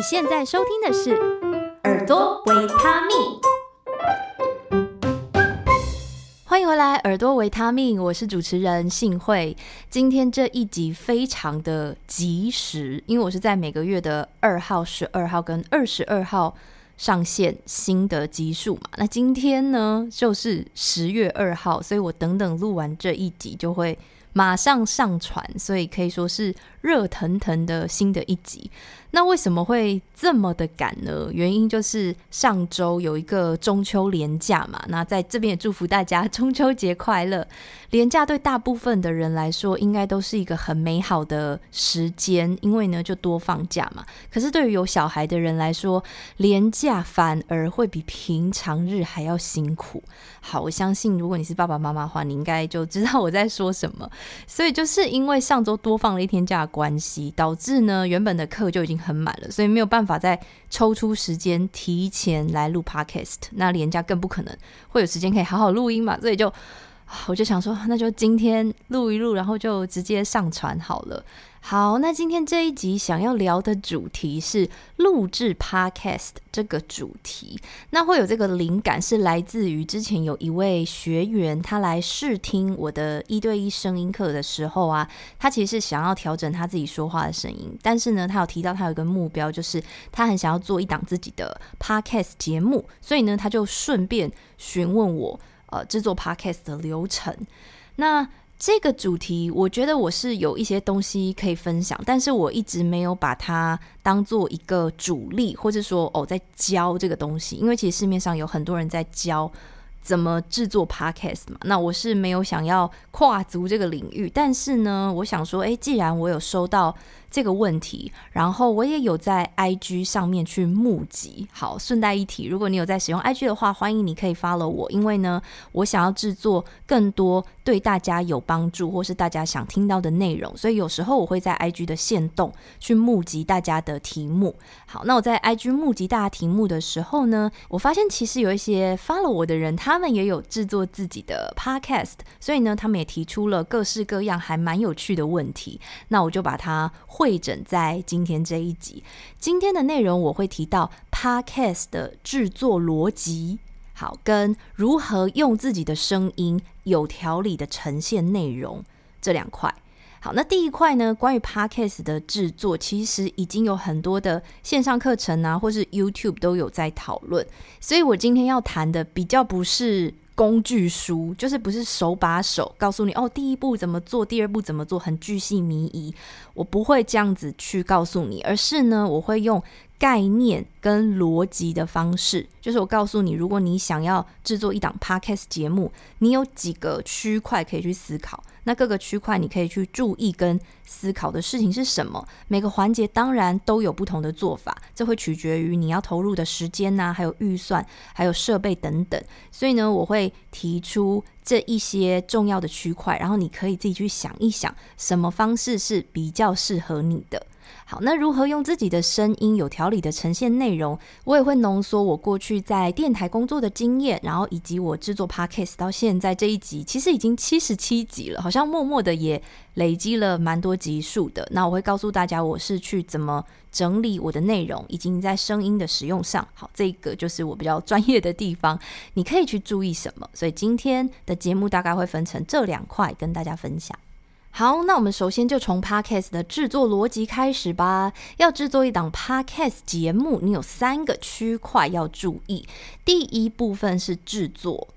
你现在收听的是《耳朵维他命》，欢迎回来，《耳朵维他命》，我是主持人幸慧。今天这一集非常的及时，因为我是在每个月的二号、十二号跟二十二号上线新的集数嘛。那今天呢，就是十月二号，所以我等等录完这一集就会马上上传，所以可以说是热腾腾的新的一集。那为什么会这么的赶呢？原因就是上周有一个中秋连假嘛。那在这边也祝福大家中秋节快乐。连假对大部分的人来说，应该都是一个很美好的时间，因为呢就多放假嘛。可是对于有小孩的人来说，连假反而会比平常日还要辛苦。好，我相信如果你是爸爸妈妈的话，你应该就知道我在说什么。所以就是因为上周多放了一天假的关系，导致呢原本的课就已经很满了，所以没有办法再抽出时间提前来录 Podcast。那连假更不可能会有时间可以好好录音嘛，所以就我就想说，那就今天录一录，然后就直接上传好了。好，那今天这一集想要聊的主题是录制 Podcast 这个主题。那会有这个灵感是来自于之前有一位学员，他来试听我的一对一声音课的时候啊，他其实是想要调整他自己说话的声音，但是呢，他有提到他有一个目标，就是他很想要做一档自己的 Podcast 节目，所以呢，他就顺便询问我，呃，制作 Podcast 的流程。那这个主题，我觉得我是有一些东西可以分享，但是我一直没有把它当做一个主力，或者说哦，在教这个东西，因为其实市面上有很多人在教怎么制作 podcast 嘛。那我是没有想要跨足这个领域，但是呢，我想说，诶，既然我有收到。这个问题，然后我也有在 IG 上面去募集。好，顺带一提，如果你有在使用 IG 的话，欢迎你可以 follow 我，因为呢，我想要制作更多对大家有帮助或是大家想听到的内容，所以有时候我会在 IG 的线动去募集大家的题目。好，那我在 IG 募集大家题目的时候呢，我发现其实有一些 follow 我的人，他们也有制作自己的 podcast，所以呢，他们也提出了各式各样还蛮有趣的问题，那我就把它。汇整在今天这一集，今天的内容我会提到 Podcast 的制作逻辑，好，跟如何用自己的声音有条理的呈现内容这两块。好，那第一块呢，关于 Podcast 的制作，其实已经有很多的线上课程啊，或是 YouTube 都有在讨论，所以我今天要谈的比较不是。工具书就是不是手把手告诉你哦，第一步怎么做，第二步怎么做，很巨细靡遗。我不会这样子去告诉你，而是呢，我会用概念跟逻辑的方式，就是我告诉你，如果你想要制作一档 Podcast 节目，你有几个区块可以去思考。那各个区块你可以去注意跟思考的事情是什么？每个环节当然都有不同的做法，这会取决于你要投入的时间呐、还有预算，还有设备等等。所以呢，我会提出这一些重要的区块，然后你可以自己去想一想，什么方式是比较适合你的。好，那如何用自己的声音有条理的呈现内容？我也会浓缩我过去在电台工作的经验，然后以及我制作 Podcast 到现在这一集，其实已经七十七集了，好像默默的也累积了蛮多集数的。那我会告诉大家，我是去怎么整理我的内容，以及在声音的使用上，好，这个就是我比较专业的地方，你可以去注意什么。所以今天的节目大概会分成这两块跟大家分享。好，那我们首先就从 Podcast 的制作逻辑开始吧。要制作一档 Podcast 节目，你有三个区块要注意。第一部分是制作。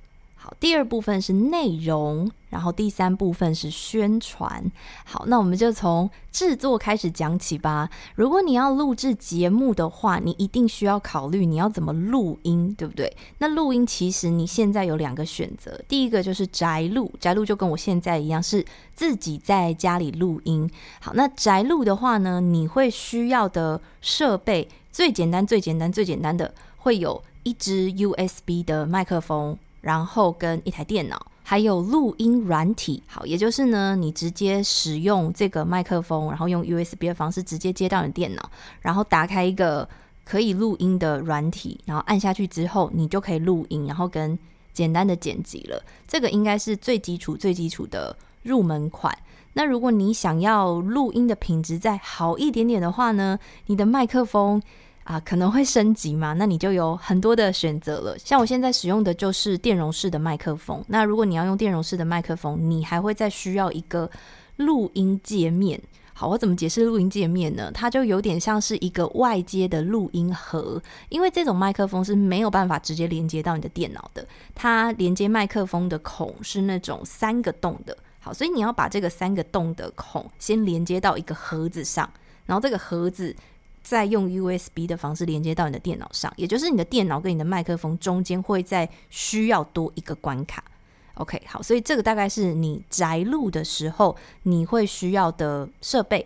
好，第二部分是内容，然后第三部分是宣传。好，那我们就从制作开始讲起吧。如果你要录制节目的话，你一定需要考虑你要怎么录音，对不对？那录音其实你现在有两个选择，第一个就是宅录，宅录就跟我现在一样，是自己在家里录音。好，那宅录的话呢，你会需要的设备最简单、最简单、最简单的，会有一支 USB 的麦克风。然后跟一台电脑，还有录音软体，好，也就是呢，你直接使用这个麦克风，然后用 USB 的方式直接接到你电脑，然后打开一个可以录音的软体，然后按下去之后，你就可以录音，然后跟简单的剪辑了。这个应该是最基础、最基础的入门款。那如果你想要录音的品质再好一点点的话呢，你的麦克风。啊，可能会升级嘛，那你就有很多的选择了。像我现在使用的就是电容式的麦克风。那如果你要用电容式的麦克风，你还会再需要一个录音界面。好，我怎么解释录音界面呢？它就有点像是一个外接的录音盒，因为这种麦克风是没有办法直接连接到你的电脑的。它连接麦克风的孔是那种三个洞的。好，所以你要把这个三个洞的孔先连接到一个盒子上，然后这个盒子再用 USB 的方式连接到你的电脑上，也就是你的电脑跟你的麦克风中间会在需要多一个关卡。OK，好，所以这个大概是你摘录的时候你会需要的设备。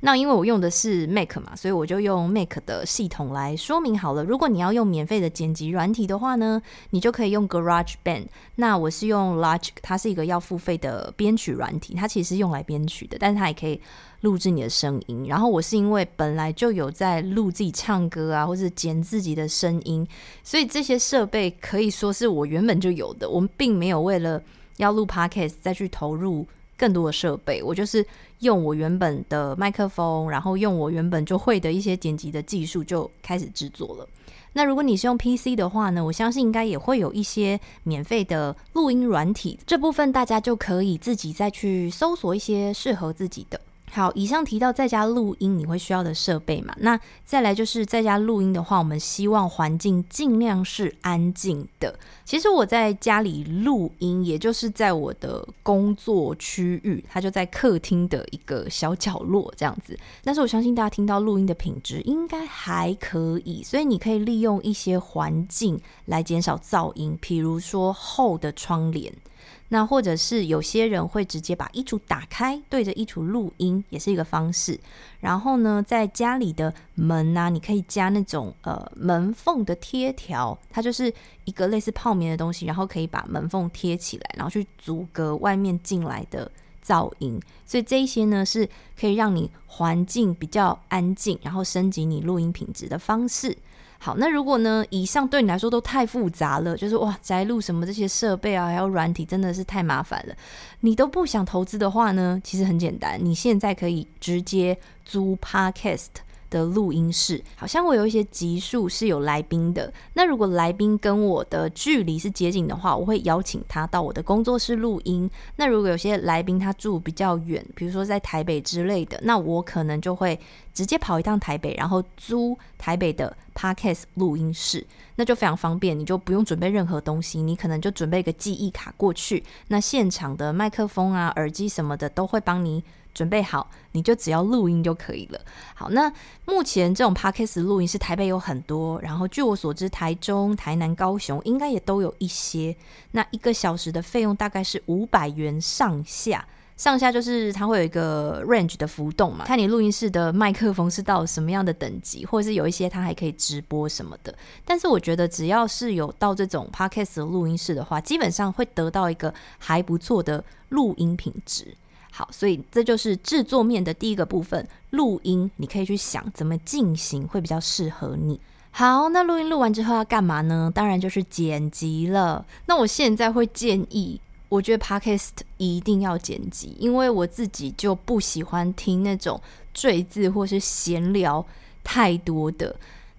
那因为我用的是 Mac 嘛，所以我就用 Mac 的系统来说明好了。如果你要用免费的剪辑软体的话呢，你就可以用 GarageBand。那我是用 Logic，它是一个要付费的编曲软体，它其实是用来编曲的，但是它也可以录制你的声音。然后我是因为本来就有在录自己唱歌啊，或者剪自己的声音，所以这些设备可以说是我原本就有的。我们并没有为了要录 Podcast 再去投入更多的设备，我就是用我原本的麦克风，然后用我原本就会的一些剪辑的技术就开始制作了。那如果你是用 PC 的话呢，我相信应该也会有一些免费的录音软体，这部分大家就可以自己再去搜索一些适合自己的。好，以上提到在家录音你会需要的设备嘛？那再来就是在家录音的话，我们希望环境尽量是安静的。其实我在家里录音，也就是在我的工作区域，它就在客厅的一个小角落这样子。但是我相信大家听到录音的品质应该还可以，所以你可以利用一些环境来减少噪音，比如说厚的窗帘。那或者是有些人会直接把衣橱打开，对着衣橱录音，也是一个方式。然后呢，在家里的门啊，你可以加那种呃门缝的贴条，它就是一个类似泡棉的东西，然后可以把门缝贴起来，然后去阻隔外面进来的噪音。所以这一些呢，是可以让你环境比较安静，然后升级你录音品质的方式。好，那如果呢，以上对你来说都太复杂了，就是哇，宅录什么这些设备啊，还有软体，真的是太麻烦了，你都不想投资的话呢，其实很简单，你现在可以直接租 Podcast。的录音室，好像我有一些集数是有来宾的。那如果来宾跟我的距离是接近的话，我会邀请他到我的工作室录音。那如果有些来宾他住比较远，比如说在台北之类的，那我可能就会直接跑一趟台北，然后租台北的 Podcast 录音室，那就非常方便，你就不用准备任何东西，你可能就准备一个记忆卡过去，那现场的麦克风啊、耳机什么的都会帮你。准备好，你就只要录音就可以了。好，那目前这种 Podcast 录音室台北有很多，然后据我所知，台中、台南、高雄应该也都有一些。那一个小时的费用大概是五百元上下，上下就是它会有一个 range 的浮动嘛，看你录音室的麦克风是到什么样的等级，或者是有一些它还可以直播什么的。但是我觉得只要是有到这种 Podcast 的录音室的话，基本上会得到一个还不错的录音品质。好，所以这就是制作面的第一个部分，录音，你可以去想怎么进行会比较适合你。好，那录音录完之后要干嘛呢？当然就是剪辑了。那我现在会建议，我觉得 Podcast 一定要剪辑，因为我自己就不喜欢听那种赘字或是闲聊太多的。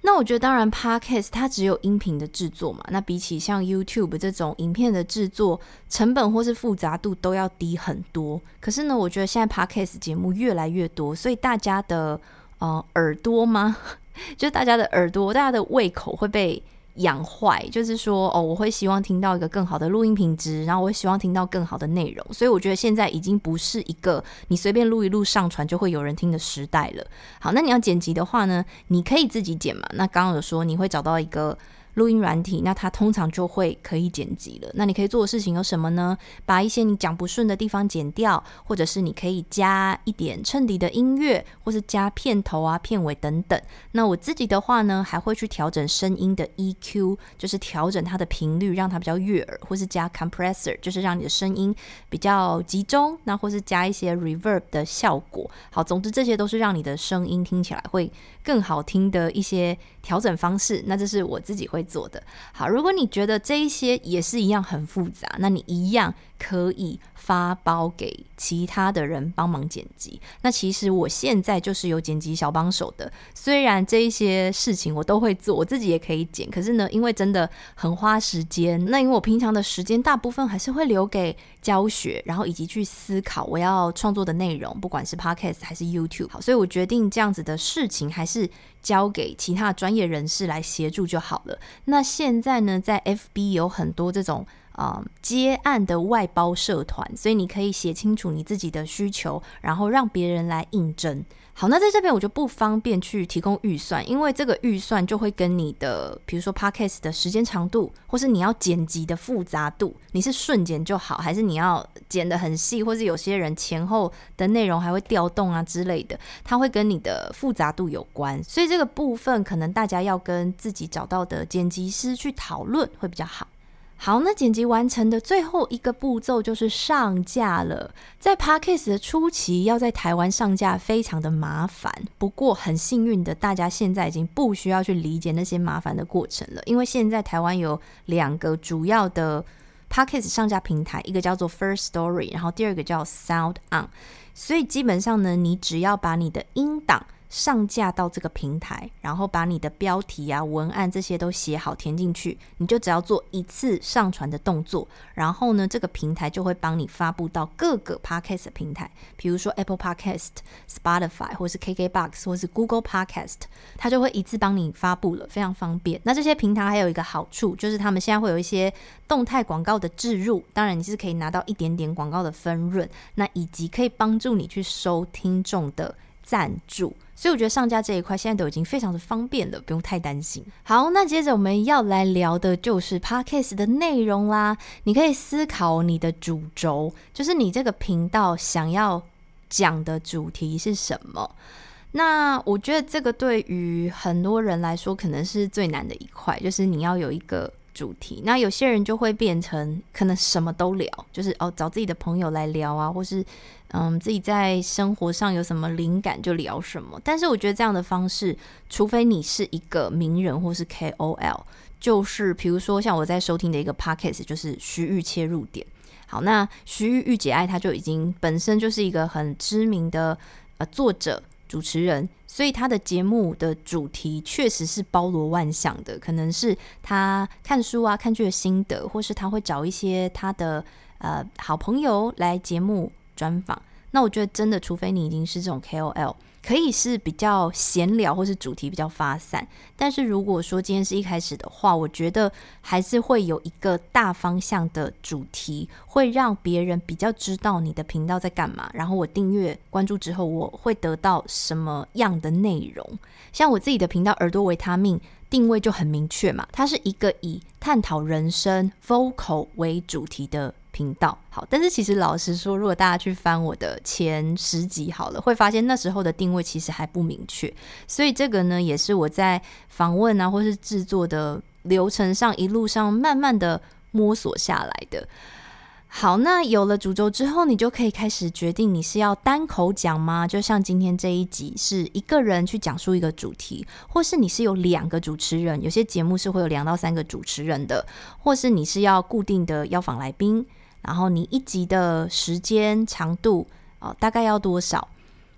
那我觉得，当然，Podcast 它只有音频的制作嘛。那比起像 YouTube 这种影片的制作，成本或是复杂度都要低很多。可是呢，我觉得现在 Podcast 节目越来越多，所以大家的呃耳朵吗？就大家的耳朵，大家的胃口会被。养坏，就是说哦，我会希望听到一个更好的录音品质，然后我会希望听到更好的内容，所以我觉得现在已经不是一个你随便录一录上传就会有人听的时代了。好，那你要剪辑的话呢，你可以自己剪嘛。那刚刚有说你会找到一个。录音软体，那它通常就会可以剪辑了。那你可以做的事情有什么呢？把一些你讲不顺的地方剪掉，或者是你可以加一点衬底的音乐，或是加片头啊、片尾等等。那我自己的话呢，还会去调整声音的 EQ，就是调整它的频率，让它比较悦耳，或是加 compressor，就是让你的声音比较集中。那或是加一些 reverb 的效果。好，总之这些都是让你的声音听起来会更好听的一些调整方式。那这是我自己会做的。好，如果你觉得这一些也是一样很复杂，那你一样可以发包给其他的人帮忙剪辑。那其实我现在就是有剪辑小帮手的，虽然这一些事情我都会做，我自己也可以剪，可是呢，因为真的很花时间。那因为我平常的时间大部分还是会留给教学，然后以及去思考我要创作的内容，不管是 Podcast 还是 YouTube。好，所以我决定这样子的事情还是交给其他专业人士来协助就好了。那现在呢，在 FB 有很多这种。啊、接案的外包社团，所以你可以写清楚你自己的需求，然后让别人来应征。好，那在这边我就不方便去提供预算，因为这个预算就会跟你的，比如说 Podcast 的时间长度，或是你要剪辑的复杂度，你是瞬剪就好，还是你要剪得很细，或是有些人前后的内容还会调动啊之类的，它会跟你的复杂度有关。所以这个部分可能大家要跟自己找到的剪辑师去讨论会比较好。好，那剪辑完成的最后一个步骤就是上架了。在 Podcast 的初期，要在台湾上架非常的麻烦。不过很幸运的，大家现在已经不需要去理解那些麻烦的过程了，因为现在台湾有两个主要的 Podcast 上架平台，一个叫做 First Story，然后第二个叫 Sound On。所以基本上呢，你只要把你的音档上架到这个平台，然后把你的标题啊、文案这些都写好填进去，你就只要做一次上传的动作，然后呢，这个平台就会帮你发布到各个 Podcast 平台，比如说 Apple Podcast、Spotify 或是 KKBox 或是 Google Podcast，它就会一次帮你发布了，非常方便。那这些平台还有一个好处，就是他们现在会有一些动态广告的置入，当然你是可以拿到一点点广告的分润，那以及可以帮助你去收听众的赞助。所以我觉得上架这一块现在都已经非常的方便了，不用太担心。好，那接着我们要来聊的就是 Podcast 的内容啦。你可以思考你的主轴，就是你这个频道想要讲的主题是什么。那我觉得这个对于很多人来说可能是最难的一块，就是你要有一个。主题，那有些人就会变成可能什么都聊，就是哦找自己的朋友来聊啊，或是嗯自己在生活上有什么灵感就聊什么。但是我觉得这样的方式，除非你是一个名人或是 KOL，就是比如说像我在收听的一个 Podcast，就是徐玉切入点。好，那徐豫御姐爱他就已经本身就是一个很知名的呃作者。主持人，所以他的节目的主题确实是包罗万象的，可能是他看书啊、看剧的心得，或是他会找一些他的呃好朋友来节目专访。那我觉得真的，除非你已经是这种 KOL。可以是比较闲聊，或是主题比较发散。但是如果说今天是一开始的话，我觉得还是会有一个大方向的主题，会让别人比较知道你的频道在干嘛。然后我订阅关注之后，我会得到什么样的内容？像我自己的频道耳朵维他命定位就很明确嘛，它是一个以探讨人生 vocal 为主题的。频道好，但是其实老实说，如果大家去翻我的前十集好了，会发现那时候的定位其实还不明确，所以这个呢，也是我在访问啊或是制作的流程上一路上慢慢的摸索下来的。好，那有了主轴之后，你就可以开始决定你是要单口讲吗？就像今天这一集是一个人去讲述一个主题，或是你是有两个主持人，有些节目是会有两到三个主持人的，或是你是要固定的邀访来宾。然后你一集的时间长度哦，大概要多少？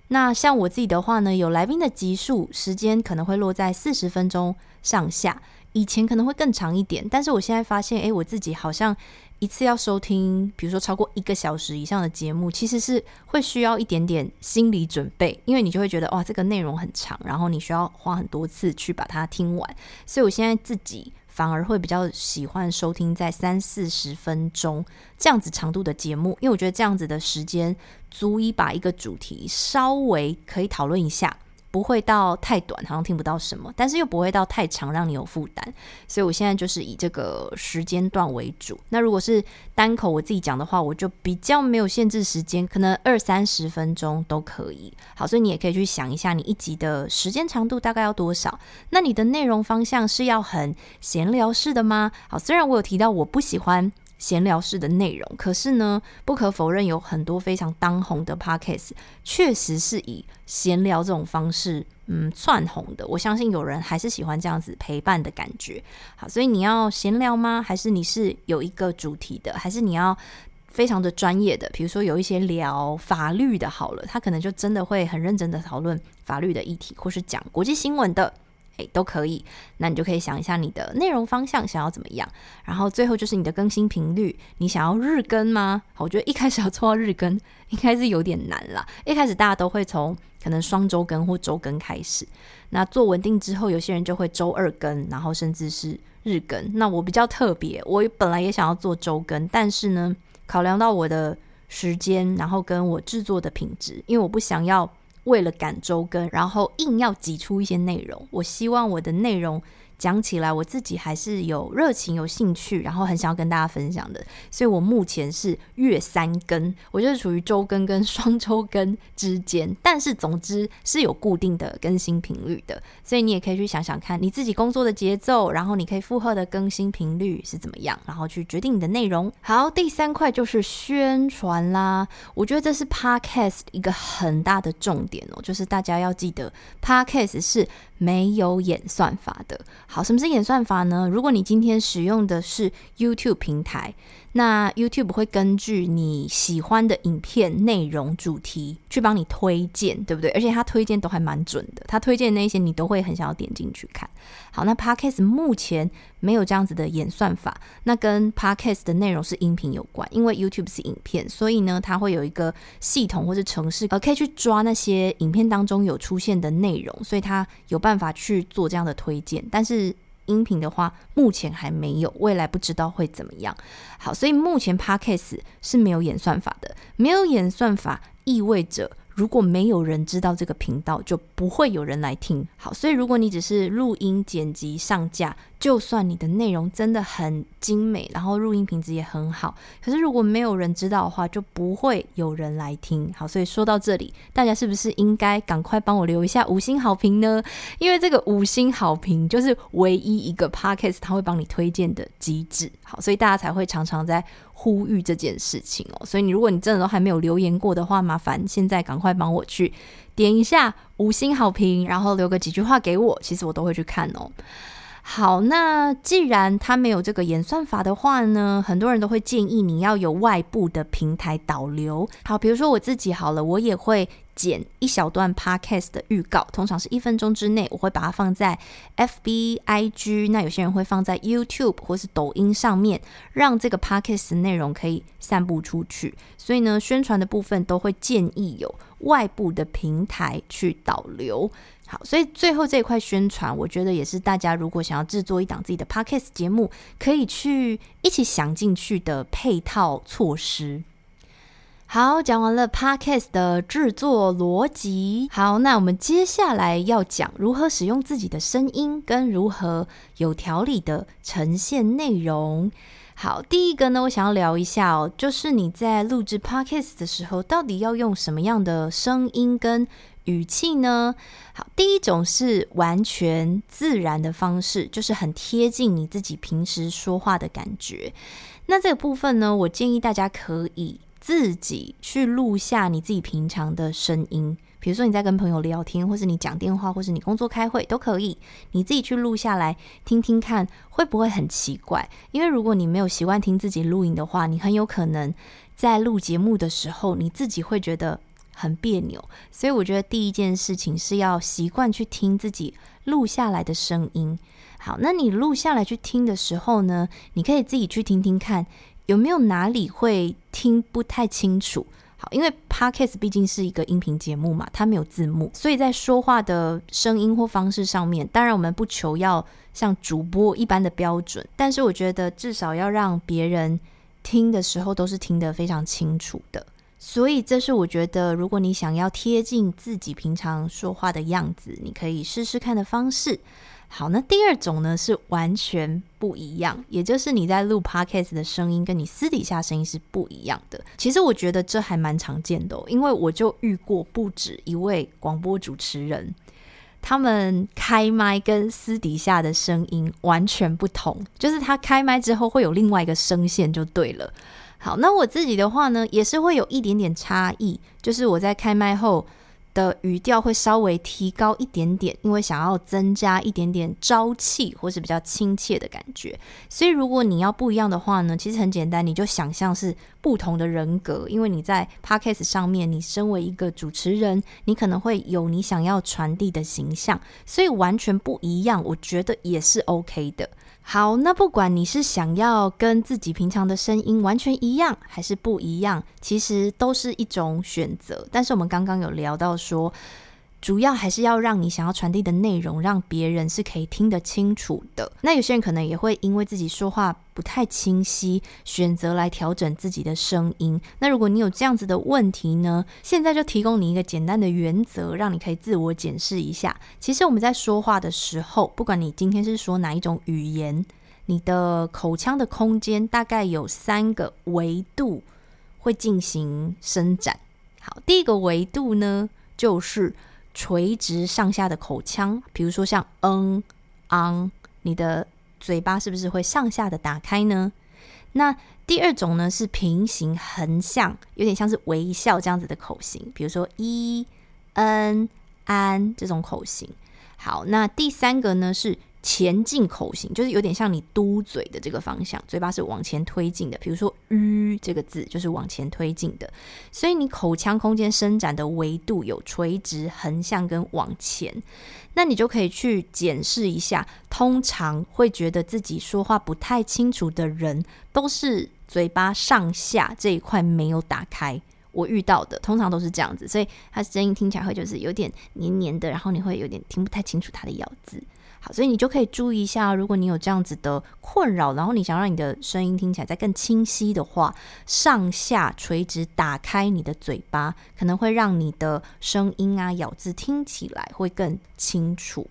那像我自己的话呢，有来宾的集数，时间可能会落在四十分钟上下。以前可能会更长一点，但是我现在发现，诶，我自己好像一次要收听，比如说超过一个小时以上的节目，其实是会需要一点点心理准备，因为你就会觉得哇，这个内容很长，然后你需要花很多次去把它听完。所以我现在自己。反而会比较喜欢收听在三四十分钟这样子长度的节目，因为我觉得这样子的时间足以把一个主题稍微可以讨论一下。不会到太短，好像听不到什么，但是又不会到太长，让你有负担。所以我现在就是以这个时间段为主。那如果是单口我自己讲的话，我就比较没有限制时间，可能二三十分钟都可以。好，所以你也可以去想一下，你一集的时间长度大概要多少？那你的内容方向是要很闲聊式的吗？好，虽然我有提到我不喜欢。闲聊式的内容，可是呢，不可否认有很多非常当红的 podcast，确实是以闲聊这种方式，嗯，窜红的。我相信有人还是喜欢这样子陪伴的感觉。好，所以你要闲聊吗？还是你是有一个主题的？还是你要非常的专业的，比如说有一些聊法律的，好了，他可能就真的会很认真的讨论法律的议题，或是讲国际新闻的。都可以，那你就可以想一下你的内容方向想要怎么样，然后最后就是你的更新频率，你想要日更吗？我觉得一开始要做到日更应该是有点难啦。一开始大家都会从可能双周更或周更开始，那做稳定之后，有些人就会周二更，然后甚至是日更。那我比较特别，我本来也想要做周更，但是呢，考量到我的时间，然后跟我制作的品质，因为我不想要。为了赶周更，然后硬要挤出一些内容。我希望我的内容讲起来，我自己还是有热情、有兴趣，然后很想要跟大家分享的。所以我目前是月三更，我就是处于周更跟 双周更之间。但是总之是有固定的更新频率的。所以你也可以去想想看，你自己工作的节奏，然后你可以负荷的更新频率是怎么样，然后去决定你的内容。好，第三块就是宣传啦。我觉得这是 Podcast 一个很大的重点哦，就是大家要记得 Podcast 是没有演算法的。好，什么是演算法呢？如果你今天使用的是 YouTube 平台。那 YouTube 会根据你喜欢的影片内容主题去帮你推荐，对不对？而且它推荐都还蛮准的，它推荐的那些你都会很想要点进去看。好，那 Podcast 目前没有这样子的演算法，那跟 Podcast 的内容是音频有关，因为 YouTube 是影片，所以呢，它会有一个系统或是程式，呃，可以去抓那些影片当中有出现的内容，所以它有办法去做这样的推荐，但是。音频的话，目前还没有，未来不知道会怎么样。好，所以目前 Podcast 是没有演算法的，没有演算法意味着。如果没有人知道这个频道，就不会有人来听。好，所以如果你只是录音、剪辑、上架，就算你的内容真的很精美，然后录音品质也很好，可是如果没有人知道的话，就不会有人来听。好，所以说到这里，大家是不是应该赶快帮我留一下五星好评呢？因为这个五星好评就是唯一一个 Podcast 它会帮你推荐的机制。好，所以大家才会常常在。呼吁这件事情哦，所以你如果你真的都还没有留言过的话，麻烦现在赶快帮我去点一下五星好评，然后留个几句话给我，其实我都会去看哦。好，那既然他没有这个演算法的话呢，很多人都会建议你要有外部的平台导流。好，比如说我自己好了，我也会。剪一小段 podcast 的预告，通常是一分钟之内，我会把它放在 FB、IG，那有些人会放在 YouTube 或是抖音上面，让这个 podcast 内容可以散布出去。所以呢，宣传的部分都会建议有外部的平台去导流。好，所以最后这一块宣传，我觉得也是大家如果想要制作一档自己的 podcast 节目，可以去一起想进去的配套措施。好，讲完了 Podcast 的制作逻辑。好，那我们接下来要讲如何使用自己的声音，跟如何有条理的呈现内容。好，第一个呢，我想要聊一下哦，就是你在录制 Podcast 的时候，到底要用什么样的声音跟语气呢？好，第一种是完全自然的方式，就是很贴近你自己平时说话的感觉。那这个部分呢，我建议大家可以。自己去录下你自己平常的声音，比如说你在跟朋友聊天，或是你讲电话，或是你工作开会都可以。你自己去录下来听听看，会不会很奇怪？因为如果你没有习惯听自己录音的话，你很有可能在录节目的时候，你自己会觉得很别扭。所以我觉得第一件事情是要习惯去听自己录下来的声音。好，那你录下来去听的时候呢，你可以自己去听听看。有没有哪里会听不太清楚？好，因为 Podcast 毕竟是一个音频节目嘛，它没有字幕，所以在说话的声音或方式上面，当然我们不求要像主播一般的标准，但是我觉得至少要让别人听的时候都是听得非常清楚的。所以这是我觉得，如果你想要贴近自己平常说话的样子，你可以试试看的方式。好，那第二种呢是完全不一样，也就是你在录 podcast 的声音跟你私底下声音是不一样的。其实我觉得这还蛮常见的，因为我就遇过不止一位广播主持人，他们开麦跟私底下的声音完全不同，就是他开麦之后会有另外一个声线就对了。好，那我自己的话呢，也是会有一点点差异，就是我在开麦后。的语调会稍微提高一点点，因为想要增加一点点朝气或是比较亲切的感觉。所以如果你要不一样的话呢，其实很简单，你就想象是不同的人格，因为你在 Podcast 上面，你身为一个主持人，你可能会有你想要传递的形象，所以完全不一样，我觉得也是 OK 的。好，那不管你是想要跟自己平常的声音完全一样，还是不一样，其实都是一种选择。但是我们刚刚有聊到说，主要还是要让你想要传递的内容，让别人是可以听得清楚的。那有些人可能也会因为自己说话不太清晰，选择来调整自己的声音。那如果你有这样子的问题呢，现在就提供你一个简单的原则，让你可以自我检视一下。其实我们在说话的时候，不管你今天是说哪一种语言，你的口腔的空间大概有三个维度会进行伸展。好，第一个维度呢，就是。垂直上下的口腔，比如说像嗯、昂，你的嘴巴是不是会上下的打开呢？那第二种呢是平行横向，有点像是微笑这样子的口型，比如说一、嗯、安这种口型。好，那第三个呢是。前进口型就是有点像你嘟嘴的这个方向，嘴巴是往前推进的。比如说“吁”这个字就是往前推进的，所以你口腔空间伸展的维度有垂直、横向跟往前。那你就可以去检视一下，通常会觉得自己说话不太清楚的人，都是嘴巴上下这一块没有打开。我遇到的通常都是这样子，所以他声音听起来会就是有点黏黏的，然后你会有点听不太清楚他的咬字。好，所以你就可以注意一下，如果你有这样子的困扰，然后你想让你的声音听起来再更清晰的话，上下垂直打开你的嘴巴，可能会让你的声音啊、咬字听起来会更清楚。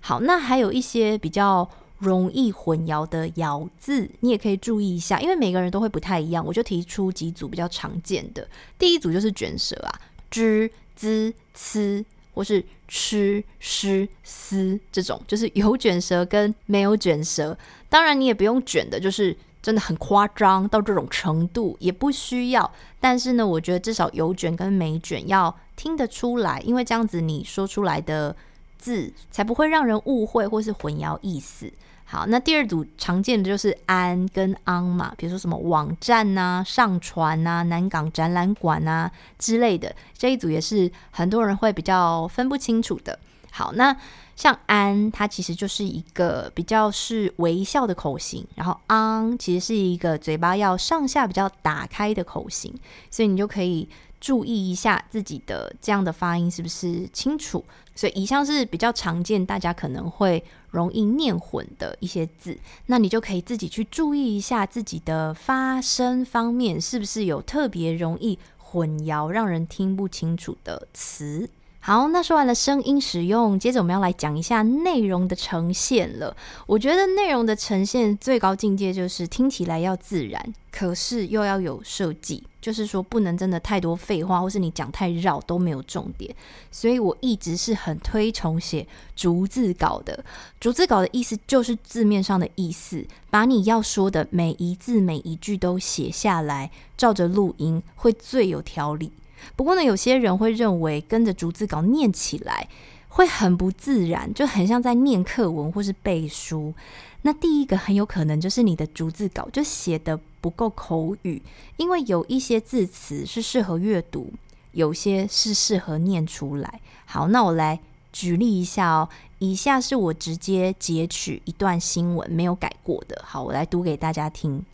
好，那还有一些比较容易混淆的咬字，你也可以注意一下，因为每个人都会不太一样。我就提出几组比较常见的，第一组就是卷舌啊，zh、z、c。或是吃、诗、思这种，就是有卷舌跟没有卷舌。当然，你也不用卷的，就是真的很夸张到这种程度，也不需要。但是呢，我觉得至少有卷跟没卷要听得出来，因为这样子你说出来的字才不会让人误会或是混淆意思。好，那第二组常见的就是安跟昂嘛，比如说什么网站呐、上传啊、南港展览馆啊之类的，这一组也是很多人会比较分不清楚的。好，那像安，它其实就是一个比较是微笑的口型，然后昂其实是一个嘴巴要上下比较打开的口型，所以你就可以。注意一下自己的这样的发音是不是清楚，所以以上是比较常见，大家可能会容易念混的一些字，那你就可以自己去注意一下自己的发声方面是不是有特别容易混淆、让人听不清楚的词。好，那说完了声音使用，接着我们要来讲一下内容的呈现了。我觉得内容的呈现最高境界就是听起来要自然，可是又要有设计，就是说不能真的太多废话，或是你讲太绕都没有重点。所以我一直是很推崇写逐字稿的。逐字稿的意思就是字面上的意思，把你要说的每一字每一句都写下来，照着录音会最有条理。不过呢，有些人会认为跟着逐字稿念起来会很不自然，就很像在念课文或是背书。那第一个很有可能就是你的逐字稿就写得不够口语，因为有一些字词是适合阅读，有些是适合念出来。好，那我来举例一下哦。以下是我直接截取一段新闻，没有改过的。好，我来读给大家听。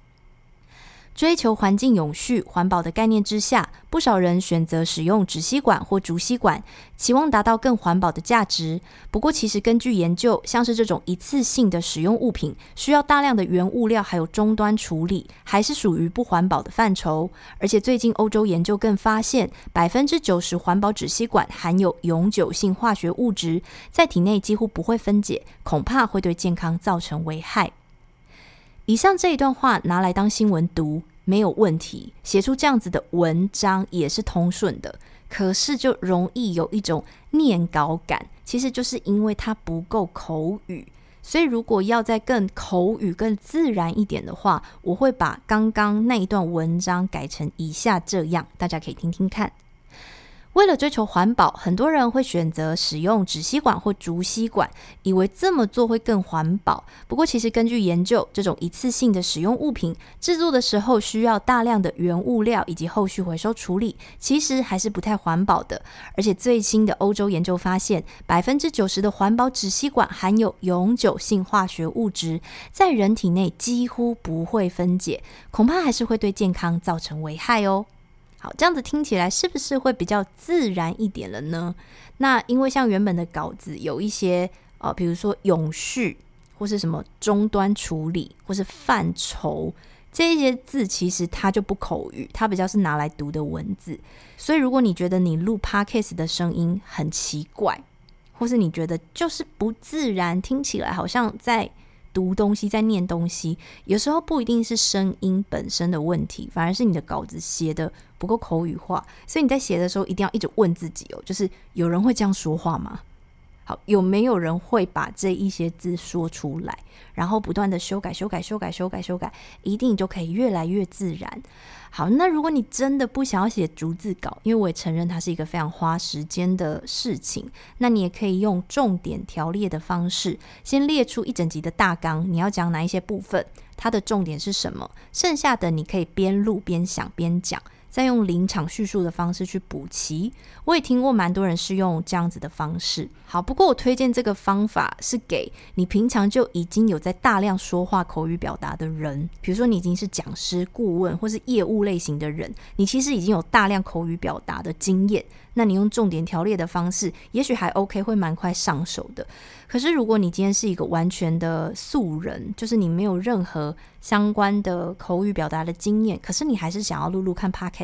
追求环境永续、环保的概念之下，不少人选择使用纸吸管或竹吸管，期望达到更环保的价值。不过，其实根据研究，像是这种一次性的使用物品，需要大量的原物料还有终端处理，还是属于不环保的范畴。而且，最近欧洲研究更发现，百分之九十环保纸吸管含有永久性化学物质，在体内几乎不会分解，恐怕会对健康造成危害。以上这一段话拿来当新闻读没有问题，写出这样子的文章也是通顺的。可是就容易有一种念稿感，其实就是因为它不够口语。所以如果要再更口语、更自然一点的话，我会把刚刚那一段文章改成以下这样，大家可以听听看。为了追求环保，很多人会选择使用纸吸管或竹吸管，以为这么做会更环保。不过，其实根据研究，这种一次性的使用物品制作的时候需要大量的原物料以及后续回收处理，其实还是不太环保的。而且，最新的欧洲研究发现，百分之九十的环保纸吸管含有永久性化学物质，在人体内几乎不会分解，恐怕还是会对健康造成危害哦。好，这样子听起来是不是会比较自然一点了呢？那因为像原本的稿子有一些呃，比如说永续或是什么终端处理或是范畴这些字，其实它就不口语，它比较是拿来读的文字。所以如果你觉得你录 Podcast 的声音很奇怪，或是你觉得就是不自然，听起来好像在。读东西在念东西，有时候不一定是声音本身的问题，反而是你的稿子写的不够口语化。所以你在写的时候一定要一直问自己哦，就是有人会这样说话吗？好，有没有人会把这一些字说出来，然后不断的修改、修改、修改、修改、修改，一定就可以越来越自然。好，那如果你真的不想要写逐字稿，因为我也承认它是一个非常花时间的事情，那你也可以用重点条列的方式，先列出一整集的大纲，你要讲哪一些部分，它的重点是什么，剩下的你可以边录边想边讲。再用临场叙述的方式去补齐，我也听过蛮多人是用这样子的方式。好，不过我推荐这个方法是给你平常就已经有在大量说话口语表达的人，比如说你已经是讲师、顾问或是业务类型的人，你其实已经有大量口语表达的经验。那你用重点条列的方式，也许还 OK，会蛮快上手的。可是如果你今天是一个完全的素人，就是你没有任何相关的口语表达的经验，可是你还是想要录录看 p o c a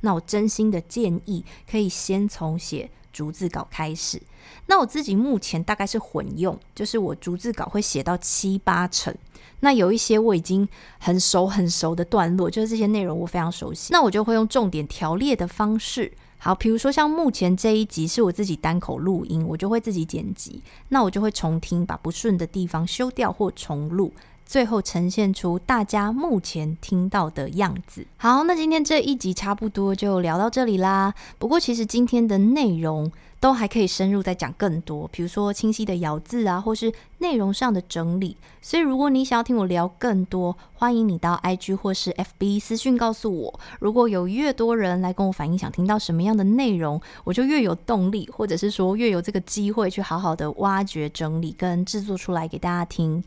那我真心的建议可以先从写逐字稿开始。那我自己目前大概是混用，就是我逐字稿会写到七八成，那有一些我已经很熟很熟的段落，就是这些内容我非常熟悉，那我就会用重点条列的方式。好，比如说像目前这一集是我自己单口录音，我就会自己剪辑，那我就会重听，把不顺的地方修掉或重录，最后呈现出大家目前听到的样子。好，那今天这一集差不多就聊到这里啦。不过其实今天的内容，都还可以深入再讲更多，比如说清晰的咬字啊，或是内容上的整理。所以如果你想要听我聊更多，欢迎你到 IG 或是 FB 私讯告诉我。如果有越多人来跟我反映想听到什么样的内容，我就越有动力，或者是说越有这个机会去好好的挖掘、整理跟制作出来给大家听。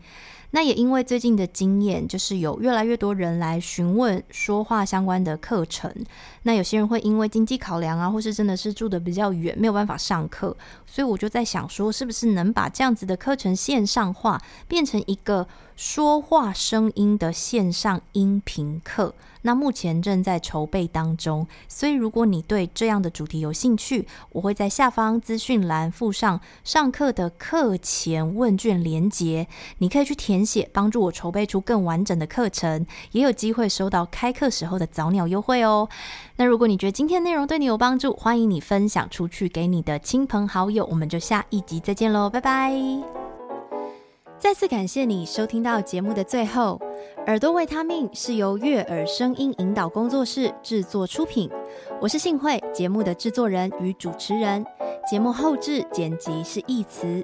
那也因为最近的经验，就是有越来越多人来询问说话相关的课程。那有些人会因为经济考量啊，或是真的是住的比较远，没有办法上课，所以我就在想说，是不是能把这样子的课程线上化，变成一个说话声音的线上音频课？那目前正在筹备当中，所以如果你对这样的主题有兴趣，我会在下方资讯栏附上上课的课前问卷连接，你可以去填写，帮助我筹备出更完整的课程，也有机会收到开课时候的早鸟优惠哦。那如果你觉得今天内容对你有帮助，欢迎你分享出去给你的亲朋好友。我们就下一集再见喽，拜拜。再次感谢你收听到节目的最后，耳朵维他命是由悦耳声音引导工作室制作出品，我是幸慧，节目的制作人与主持人。节目后置剪辑是义慈，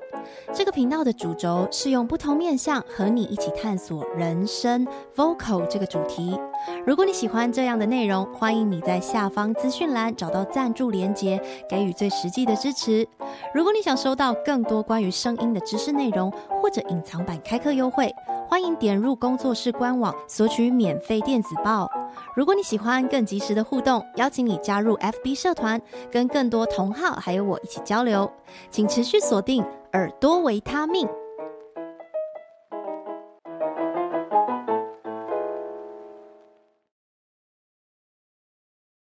这个频道的主轴是用不同面向和你一起探索人生 Vocal 这个主题。如果你喜欢这样的内容，欢迎你在下方资讯栏找到赞助连结，给予最实际的支持。如果你想收到更多关于声音的知识内容，或者隐藏版开课优惠，欢迎点入工作室官网索取免费电子报。如果你喜欢更及时的互动，邀请你加入 FB 社团，跟更多同好还有我一起交流。请持续锁定耳朵维他命。